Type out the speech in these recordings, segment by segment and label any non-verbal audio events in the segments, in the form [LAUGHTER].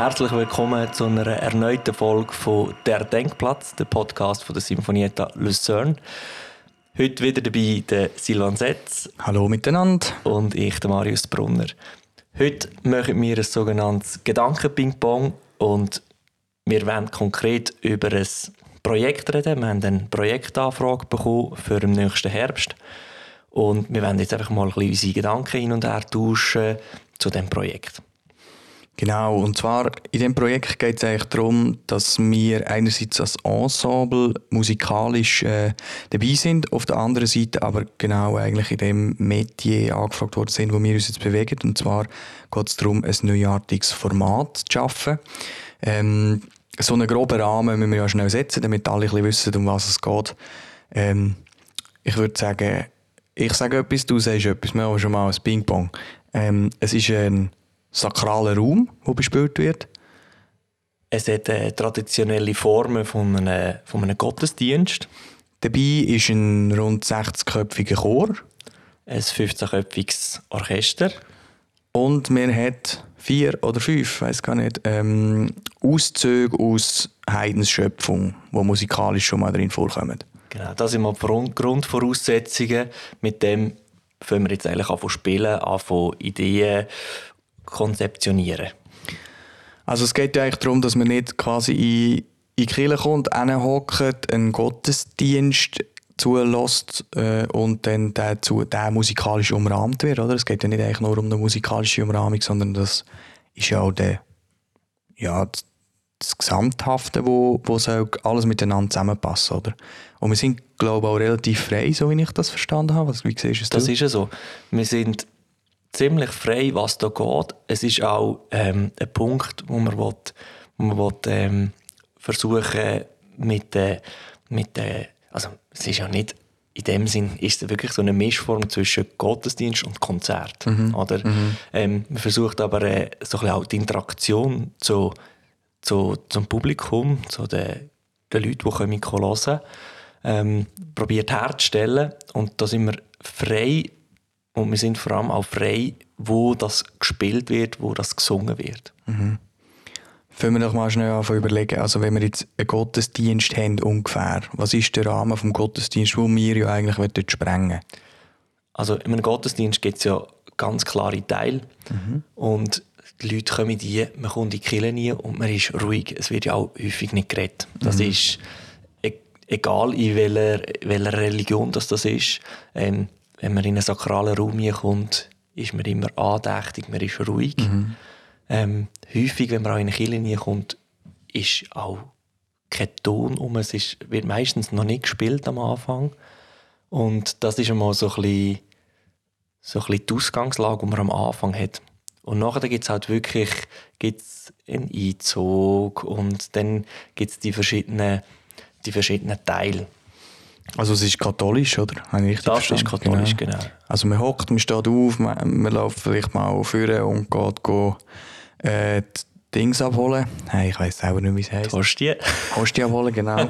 Herzlich willkommen zu einer erneuten Folge von «Der Denkplatz», der Podcast von der Sinfonietta Lucerne. Heute wieder dabei der Silvan Setz. Hallo miteinander. Und ich, der Marius Brunner. Heute machen wir ein sogenanntes Gedanken-Ping-Pong und wir werden konkret über ein Projekt reden. Wir haben eine Projektanfrage bekommen für den nächsten Herbst. Und wir werden jetzt einfach mal ein bisschen unsere Gedanken hin und her tauschen zu diesem Projekt. Genau, und zwar in diesem Projekt geht es eigentlich darum, dass wir einerseits als Ensemble musikalisch äh, dabei sind, auf der anderen Seite aber genau eigentlich in dem Metier angefragt worden sind, wo wir uns jetzt bewegen. Und zwar geht es darum, ein neuartiges Format zu schaffen. Ähm, so einen groben Rahmen müssen wir ja schnell setzen, damit alle ein bisschen wissen, um was es geht. Ähm, ich würde sagen, ich sage etwas, du sagst etwas. Wir haben schon mal ein Ping-Pong. Ähm, es ist ein sakraler Raum, der bespielt wird. Es hat äh, traditionelle Formen von einem, von einem Gottesdienst. Dabei ist ein rund 60-köpfiger Chor. Ein 15-köpfiges Orchester. Und man hat vier oder fünf, weiß gar nicht, ähm, Auszüge aus Heidens Schöpfung, die musikalisch schon mal drin vorkommen. Genau, das sind mal die Grundvoraussetzungen. Mit dem fangen wir jetzt eigentlich an zu spielen, an Ideen konzeptionieren? Also es geht ja eigentlich darum, dass man nicht quasi in, in die Kirche kommt, hockt, einen Gottesdienst zulässt äh, und dann dazu der musikalisch umrahmt wird, oder? Es geht ja nicht eigentlich nur um eine musikalische Umrahmung, sondern das ist ja auch der, ja, das Gesamthafte, wo, wo soll alles miteinander zusammenpassen, oder? Und wir sind, glaube ich, auch relativ frei, so wie ich das verstanden habe. Wie siehst du das? Das ist ja so. Wir sind ziemlich frei, was da geht. Es ist auch ähm, ein Punkt, wo man, will, wo man will, ähm, versuchen mit der, mit der, also es ist ja nicht in dem Sinn ist es wirklich so eine Mischform zwischen Gottesdienst und Konzert, mhm. oder? Mhm. Ähm, man versucht aber äh, so ein auch die Interaktion zu, zu, zum Publikum, zu den, den Leuten, die hören, ähm, probiert herzustellen und da sind wir frei und wir sind vor allem auch frei, wo das gespielt wird, wo das gesungen wird. Mhm. Fangen wir doch mal schnell an überlegen, also wenn wir jetzt einen Gottesdienst haben ungefähr, was ist der Rahmen des Gottesdienstes, wo wir ja eigentlich dort sprengen Also in einem Gottesdienst gibt es ja ganz klare Teile mhm. und die Leute kommen die, man kommt in die Kirche nie und man ist ruhig. Es wird ja auch häufig nicht geredet. Das mhm. ist e-, egal in welcher, welcher Religion das, das ist. Ähm, wenn man in einen sakralen Raum kommt, ist man immer andächtig, man ist ruhig. Mhm. Ähm, häufig, wenn man auch in eine Kirche kommt, ist auch kein Ton um. Es ist, wird meistens noch nicht gespielt am Anfang. Und das ist einmal so ein bisschen, so ein bisschen die Ausgangslage, die man am Anfang hat. Und nachher gibt es halt wirklich gibt's einen Einzug und dann gibt es die verschiedenen, die verschiedenen Teile. Also es ist katholisch, oder? Habe ich das verstanden? ist katholisch, genau. genau. Also man hockt, man steht auf, man, man läuft vielleicht mal vorne und geht, geht äh, Dings abholen. Hey, ich weiß selber nicht, wie es heisst. Hostie. Hostie abholen, genau.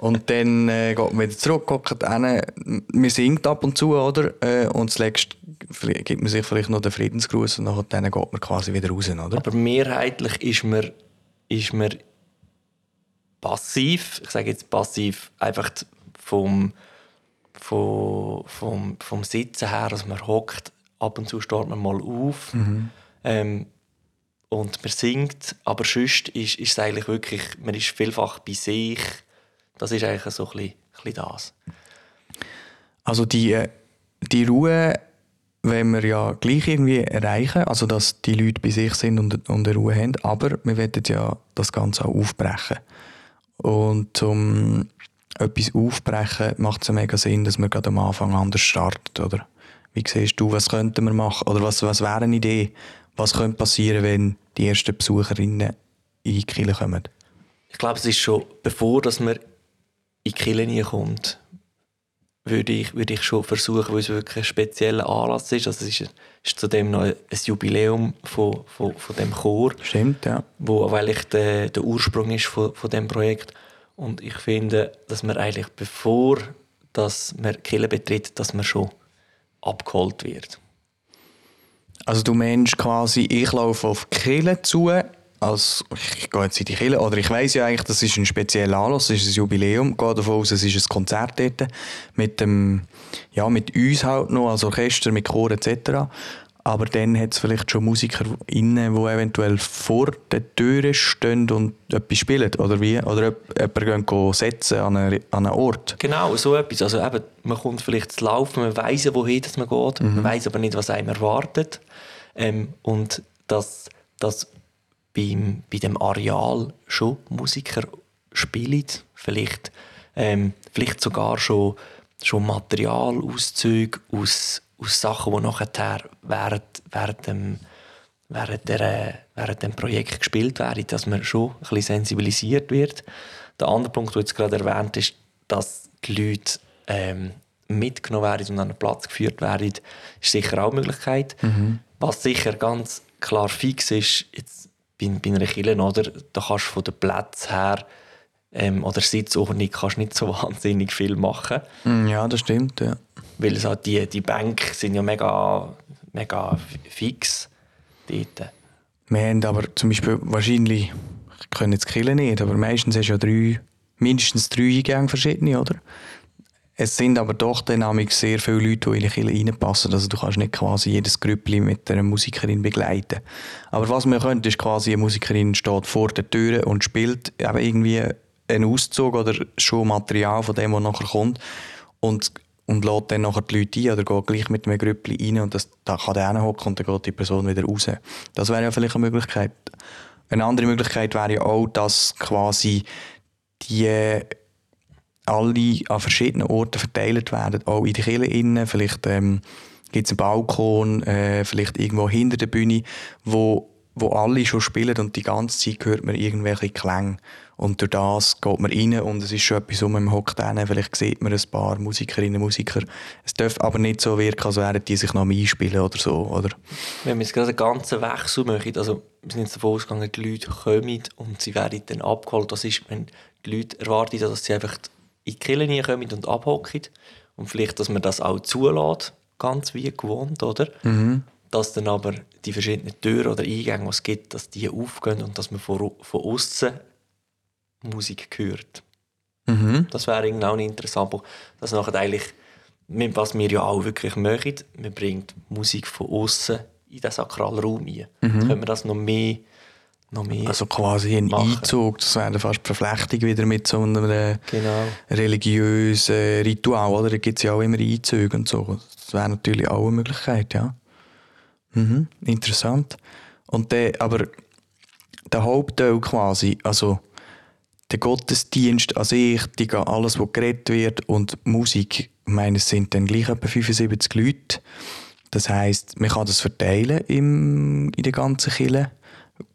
und dann äh, geht man wieder zurück, guckt hin. Man singt ab und zu, oder? Äh, und zuletzt gibt man sich vielleicht noch den Friedensgruß und dann geht man quasi wieder raus, oder? Aber mehrheitlich ist man, ist man passiv, ich sage jetzt passiv, einfach vom, vom, vom, vom Sitzen her, dass man hockt, ab und zu steht man mal auf mhm. ähm, und man singt, aber sonst ist, ist es eigentlich wirklich, man ist vielfach bei sich. Das ist eigentlich so ein bisschen, ein bisschen das. Also die, äh, die Ruhe wenn wir ja gleich irgendwie erreichen, also dass die Leute bei sich sind und, und eine Ruhe haben, aber wir wollen ja das Ganze auch aufbrechen. Und um etwas aufbrechen, macht es ja mega Sinn, dass man gerade am Anfang anders startet, oder? Wie siehst du, was könnten wir machen? Oder was, was wäre eine Idee? Was könnte passieren, wenn die ersten Besucherinnen in die Kirche kommen? Ich glaube, es ist schon, bevor dass man in die Kirche kommt, würde ich, würde ich schon versuchen, weil es wirklich ein spezieller Anlass ist. Also es ist, ist zudem noch ein Jubiläum von, von, von dem Chor. Stimmt, ja. Wo, weil ich der, der Ursprung ist von, von dem Projekt. Und ich finde, dass man eigentlich, bevor dass man Kille betritt, dass man schon abgeholt wird. Also du meinst quasi, ich laufe auf Kille zu, als ich gehe jetzt in die Kille, oder ich weiß ja eigentlich, das ist ein spezieller Anlass, das ist ein Jubiläum, ich gehe davon aus, es ist ein Konzert dort, mit, dem, ja, mit uns halt noch, als Orchester, mit Chor etc. Aber dann hat es vielleicht schon Musiker innen, die eventuell vor der Tür stehen und etwas spielen, oder wie? Oder jemanden setzen an einen, an einen Ort. Genau, so etwas. Also eben, man kommt vielleicht zu laufen, man weiss, wohin man geht, mhm. man weiss aber nicht, was einem erwartet. Ähm, und dass, dass beim, bei dem Areal schon Musiker spielen, vielleicht, ähm, vielleicht sogar schon, schon Materialauszüge aus aus Sachen, die nachher während, während, dem, während, der, während dem Projekt gespielt werden, dass man schon ein bisschen sensibilisiert wird. Der andere Punkt, den du jetzt gerade erwähnt ist, dass die Leute ähm, mitgenommen werden und an einen Platz geführt werden, ist sicher auch eine Möglichkeit. Mhm. Was sicher ganz klar fix ist, jetzt bei, bei einer Kille, oder, da kannst du von den Plätzen her ähm, oder Sitzordnung kannst nicht so [LAUGHS] wahnsinnig viel machen. Mm, ja, das stimmt, ja. Weil halt die, die Bänke sind ja mega, mega fix dort. Wir haben aber zum Beispiel wahrscheinlich, ich kann jetzt killen nicht, aber meistens hast du ja drei, mindestens drei Eingänge verschiedene, oder? Es sind aber doch dynamisch sehr viele Leute, die in die Kirche reinpassen. Also du kannst nicht quasi jedes Grüppli mit einer Musikerin begleiten. Aber was wir können, ist quasi eine Musikerin steht vor der Tür und spielt eben irgendwie einen Auszug oder schon Material von dem, was nachher kommt und, und lädt dann nachher die Leute ein oder geht gleich mit einem Grüppli rein und das, da kann der hocken und dann geht die Person wieder raus. Das wäre ja vielleicht eine Möglichkeit. Eine andere Möglichkeit wäre ja auch, dass quasi die alle an verschiedenen Orten verteilt werden, auch in die Kirche innen, vielleicht ähm, gibt es einen Balkon, äh, vielleicht irgendwo hinter der Bühne, wo, wo alle schon spielen und die ganze Zeit hört man irgendwelche Klänge. Und durch das geht man rein und es ist schon etwas um im Hock Vielleicht sieht man ein paar Musikerinnen und Musiker. Es darf aber nicht so wirken, als wären die sich noch Einspielen oder so, oder? Wenn wir jetzt gerade einen ganzen Wechsel machen, also wir sind jetzt davon ausgegangen, die Leute kommen und sie werden dann abgeholt. Das ist, wenn die Leute erwarten, dass sie einfach in die Kirche kommen und abhocken und vielleicht, dass man das auch zulässt, ganz wie gewohnt, oder? Mhm. Dass dann aber die verschiedenen Türen oder Eingänge, die es gibt, dass die aufgehen und dass man von, von außen Musik hört. Mhm. Das wäre irgendwie auch ein interessanter Punkt. Das nachher eigentlich, was wir ja auch wirklich möchten, man bringt Musik von außen in den sakralen Raum rein. Mhm. Können wir das noch mehr, noch mehr Also quasi ein machen. Einzug, das wäre fast Verflechtung wieder mit so einem äh, genau. religiösen Ritual, oder? Da gibt es ja auch immer Einzüge und so. Das wäre natürlich auch eine Möglichkeit, ja. Mhm. Interessant. Und der, aber der Hauptteil quasi, also der Gottesdienst an sich, die, alles, was geredet wird und Musik, ich meine, es sind dann gleich etwa 75 Leute. Das heisst, man kann das verteilen im, in der ganzen Kirche.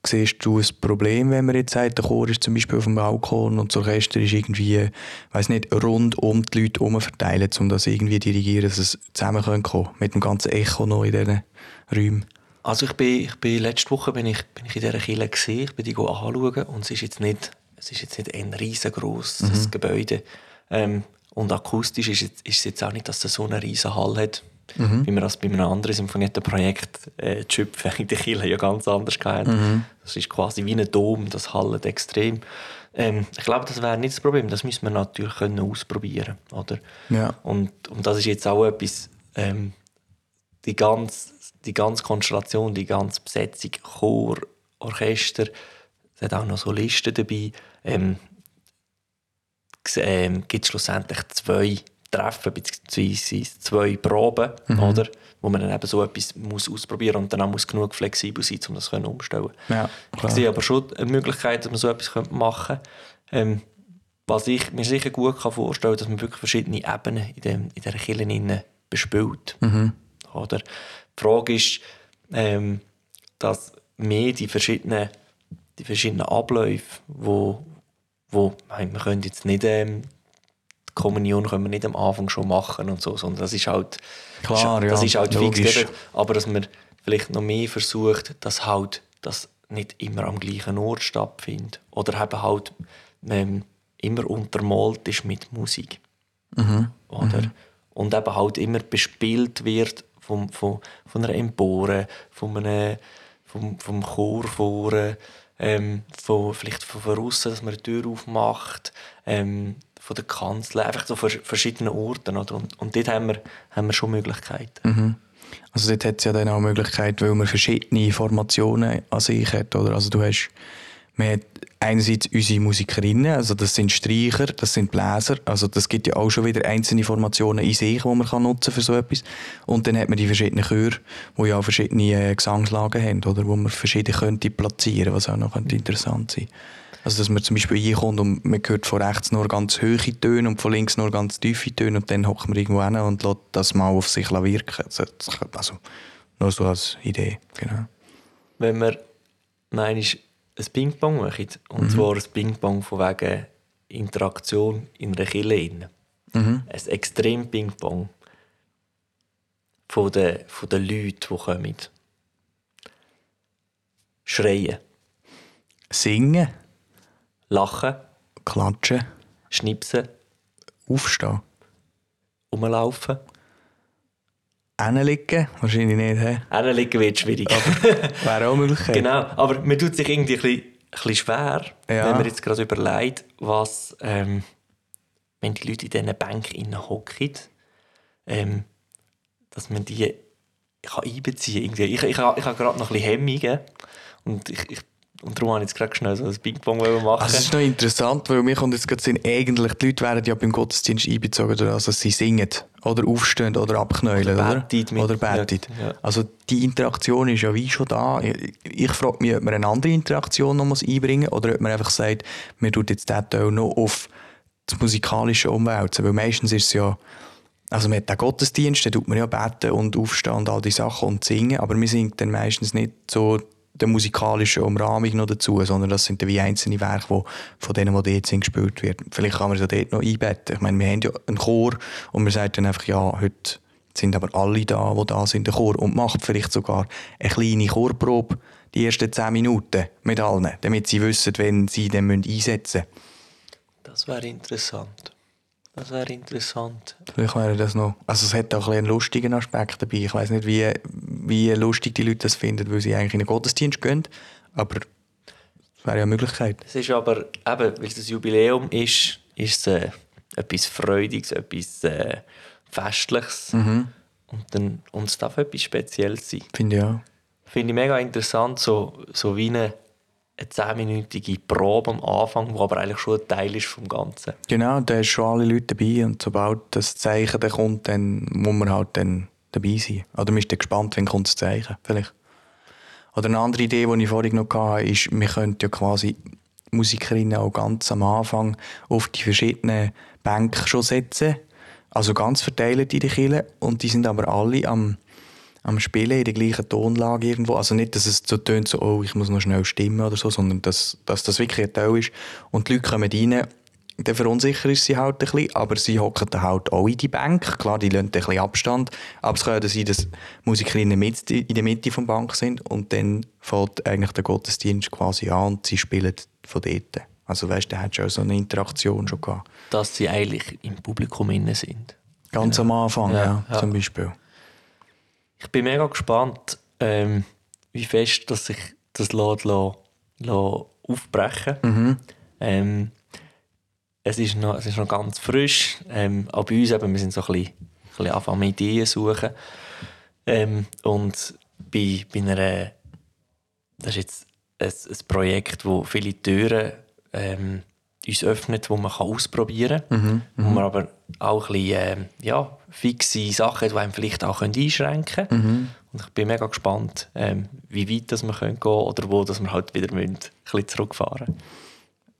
Siehst du ein Problem, wenn man jetzt sagt, der Chor ist zum Beispiel auf dem Balkon und das Orchester ist irgendwie, weiß nicht, rund um die Leute herum verteilt, um das irgendwie dirigieren, dass es zusammenkommen kann, mit dem ganzen Echo noch in diesen Räumen? Also ich bin, ich bin letzte Woche bin ich, bin ich in dieser Kirche gesehen, ich bin die anschauen und es ist jetzt nicht es ist jetzt nicht ein riesengroßes mhm. Gebäude. Ähm, und akustisch ist, jetzt, ist es jetzt auch nicht, dass es so einen riesen Hall hat, mhm. wie wir das bei einem anderen symphonierten Projekt äh, die Schöpfe in der Kirche ja ganz anders hatten. Mhm. Das ist quasi wie ein Dom, das hallt extrem. Ähm, ich glaube, das wäre nicht das Problem. Das müssen wir natürlich können ausprobieren oder? Ja. Und, und das ist jetzt auch etwas, ähm, die ganze die ganze Konstellation, die ganze Besetzung, Chor, Orchester, es hat auch noch Solisten dabei. Ähm, ähm, gibt es schlussendlich zwei Treffen bzw. zwei Proben, mhm. oder? wo man dann eben so etwas muss ausprobieren und dann auch muss genug flexibel sein, um das umzustellen. Ja, ich sehe aber schon eine Möglichkeit, dass man so etwas machen könnte. Ähm, was ich mir sicher gut kann vorstellen kann, dass man wirklich verschiedene Ebenen in, dem, in dieser Kirche bespielt. Mhm. Oder? Die Frage ist, ähm, dass mehr die verschiedenen die verschiedenen Abläufe, wo, wo wir können jetzt nicht ähm, Kommunion können wir nicht am Anfang schon machen und so, sondern das ist halt Klar, das ja, ist halt fix, aber dass man vielleicht noch mehr versucht, dass halt das nicht immer am gleichen Ort stattfindet oder eben halt ähm, immer untermalt ist mit Musik. Mhm. Oder? Mhm. Und eben halt immer bespielt wird vom, von, von einer Empore, von einem, vom, vom Chor vorne, ähm, von, vielleicht von außen, dass man eine Tür aufmacht, ähm, von der Kanzel, einfach so verschiedenen Orten. Oder? Und, und dort haben wir, haben wir schon Möglichkeiten. Mhm. Also dort hat es ja dann auch Möglichkeiten, weil man verschiedene Formationen an sich hat. Oder? Also du hast, man hat einerseits unsere Musikerinnen, also das sind Streicher, das sind Bläser, also das gibt ja auch schon wieder einzelne Formationen in sich, die man kann nutzen für so etwas. Und dann hat man die verschiedenen Chöre, die ja auch verschiedene äh, Gesangslagen haben, oder, wo man verschiedene könnte platzieren, was auch noch könnte interessant sein. Also dass man zum Beispiel reinkommt und man hört von rechts nur ganz hohe Töne und von links nur ganz tiefe Töne und dann hockt man irgendwo hin und lässt das mal auf sich wirken. Also, also nur so als Idee, genau. Wenn man meinst, ein Ping-Pong machen. Und mhm. zwar ein Ping-Pong von wegen Interaktion in einer Kille. Mhm. Ein extrem Ping-Pong von den, von den Leuten, die kommen. Schreien. Singen. Lachen. Klatschen. Schnipsen. Aufstehen. Umlaufen. Hinliegen? Wahrscheinlich nicht. He? Hinliegen wird schwierig. Wäre auch möglich. [LAUGHS] Genau, aber man tut sich irgendwie ein bisschen, ein bisschen schwer, ja. wenn man jetzt gerade überlegt, was, ähm, wenn die Leute in diesen Bänken hocken, ähm, dass man die kann einbeziehen kann. Ich, ich, ich, ich habe gerade noch ein bisschen Hemmungen und ich, ich und darum habe ich jetzt gerade schnell so ein Ping-Pong machen. Also das ist noch interessant, weil mir kommt jetzt gerade Sinn, eigentlich die Leute werden ja beim Gottesdienst einbezogen, also sie singen oder aufstehen oder abknäulen, oder? Betet oder? betet. Ja. Also die Interaktion ist ja wie schon da. Ich, ich frage mich, ob man eine andere Interaktion noch einbringen muss oder ob man einfach sagt, man tut jetzt den Teil noch auf das musikalische umwälzen, weil meistens ist es ja also man hat den Gottesdienst, da tut man ja beten und aufstehen und all die Sachen und singen, aber wir singen dann meistens nicht so der musikalischen Umrahmung noch dazu, sondern das sind wie einzelne Werke, die von denen, die dort sind, gespielt werden. Vielleicht kann man sie dort noch einbetten. Ich meine, wir haben ja einen Chor und man sagt dann einfach, ja, heute sind aber alle da, die da sind, der Chor und macht vielleicht sogar eine kleine Chorprobe die ersten zehn Minuten mit allen, damit sie wissen, wenn sie den einsetzen müssen. Das wäre interessant. Das wäre interessant. Vielleicht wäre das noch. Also es hat auch ein einen lustigen Aspekt dabei. Ich weiß nicht, wie, wie lustig die Leute das finden, weil sie eigentlich in den Gottesdienst gehen. Aber es wäre ja eine Möglichkeit. Es ist aber, eben, weil es ein Jubiläum ist, ist es äh, etwas Freudiges, etwas äh, Festliches. Mhm. Und, dann, und es darf etwas Spezielles sein. Finde ich auch. Finde ich mega interessant, so, so wie eine eine zehnminütige Probe am Anfang, die aber eigentlich schon ein Teil ist vom Ganzen. Genau, da sind schon alle Leute dabei und sobald das Zeichen dann kommt, dann muss man halt dann dabei sein. Oder man ist dann gespannt, wenn kommt das Zeichen vielleicht. Oder eine andere Idee, die ich vorhin noch hatte, ist, wir könnten ja quasi Musikerinnen auch ganz am Anfang auf die verschiedenen Bänke schon setzen. Also ganz verteilt in die Kille und die sind aber alle am am Spielen in der gleichen Tonlage irgendwo. Also nicht, dass es so tönt, so, oh, ich muss noch schnell stimmen oder so, sondern dass, dass das wirklich ein Teil ist. Und die Leute kommen rein, dann verunsichert ist sie halt ein bisschen, aber sie hocken dann halt auch in die Bank. Klar, die lassen ein bisschen Abstand, aber es kann ja sein, dass mit in der Mitte der Bank sind und dann fällt eigentlich der Gottesdienst quasi an und sie spielen von dort. Also weißt du, da hat schon so eine Interaktion schon gehabt. Dass sie eigentlich im Publikum innen sind. Ganz genau. am Anfang, ja, ja, ja, zum Beispiel. Ich bin mega gespannt, ähm, wie fest dass sich das lässt aufbrechen mhm. ähm, es, ist noch, es ist noch ganz frisch. Ähm, auch bei uns eben, wir sind so ein bisschen, ein bisschen anfangen Ideen suchen. Ähm, und bei, bei einer, das ist jetzt ein, ein Projekt, das viele Türen ähm, uns öffnet, wo man kann ausprobieren kann, mhm, wo man aber auch ein bisschen, äh, ja, fixe Sachen, die einem vielleicht auch einschränken können. Mhm. Und ich bin mega gespannt, ähm, wie weit das wir gehen können oder wo das wir halt wieder müssen, ein bisschen zurückfahren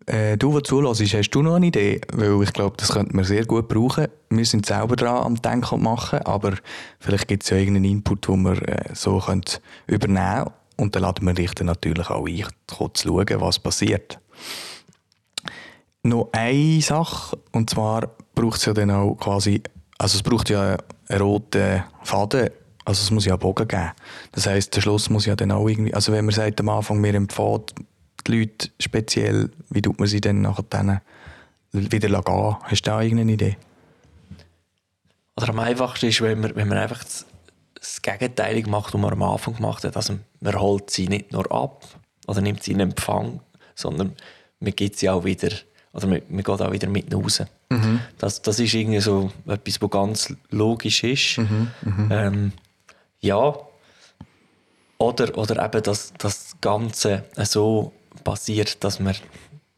äh, Du, der zulässt, hast du noch eine Idee? Weil ich glaube, das könnte man sehr gut brauchen. Wir sind selber dran am Denken und Machen, aber vielleicht gibt es ja irgendeinen Input, den wir äh, so können übernehmen können. Und dann laden wir dich dann natürlich auch ein, zu schauen, was passiert. Noch eine Sache, und zwar braucht es ja dann auch quasi, also es braucht ja einen roten Faden, also es muss ja einen Bogen geben. Das heisst, der Schluss muss ja dann auch irgendwie, also wenn man sagt am Anfang, wir empfehlen die Leute speziell, wie tut man sie dann nachher dann wieder gehen? Hast du da irgendeine Idee? oder am einfachsten ist, wenn man, wenn man einfach das, das Gegenteilige macht, was man am Anfang gemacht hat. Also man holt sie nicht nur ab oder nimmt sie in Empfang, sondern man gibt sie auch wieder, oder man, man geht auch wieder mit raus. Mhm. Das, das ist irgendwie so etwas, was ganz logisch ist. Mhm, ähm, ja, oder, oder eben, dass das Ganze so passiert, dass man,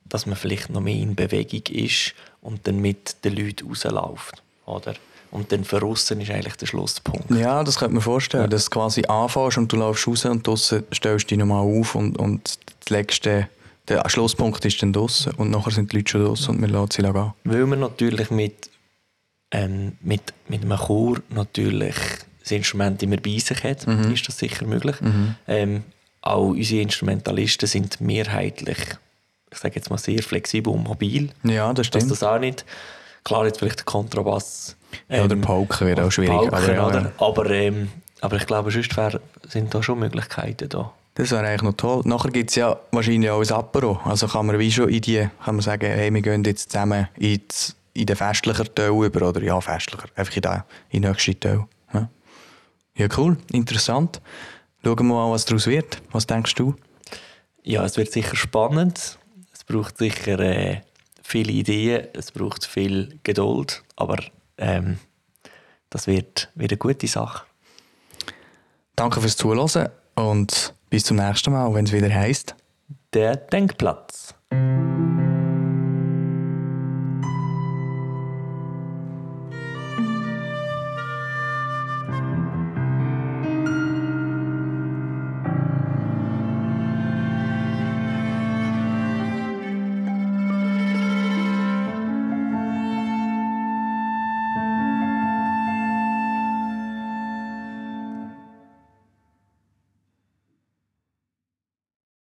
dass man vielleicht noch mehr in Bewegung ist und dann mit den Leuten rausläuft. Oder? Und dann für aussen ist eigentlich der Schlusspunkt. Ja, das könnte man vorstellen, ja. dass du quasi anfängst und du läufst raus und draussen stellst dich nochmal auf und, und legst den, der Schlusspunkt ist dann draussen und nachher sind die Leute schon draussen und man lässt sie gehen. Weil man natürlich mit, ähm, mit, mit einem Chor natürlich das Instrument immer bei sich hat, mhm. ist das sicher möglich. Mhm. Ähm, auch unsere Instrumentalisten sind mehrheitlich, ich sage jetzt mal, sehr flexibel und mobil. Ja, das stimmt. Dass das auch nicht, klar jetzt vielleicht der Kontrabass. Ähm, ja, oder Pauken wäre auch schwierig. Pauken, aber, ja, ja. aber, ähm, aber ich glaube, sonst wär, sind da schon Möglichkeiten da. Das wäre eigentlich noch toll. Nachher gibt es ja wahrscheinlich auch ein Apero. Also kann man wie schon in die, kann man sagen, hey, wir gehen jetzt zusammen in, die, in den festlichen Teil über, oder ja, festlicher, einfach in den, in den nächsten Teil. Ja. ja, cool, interessant. Schauen wir mal, was daraus wird. Was denkst du? Ja, es wird sicher spannend. Es braucht sicher äh, viele Ideen, es braucht viel Geduld, aber ähm, das wird, wird eine gute Sache. Danke fürs Zuhören und bis zum nächsten Mal, wenn es wieder heißt Der Denkplatz.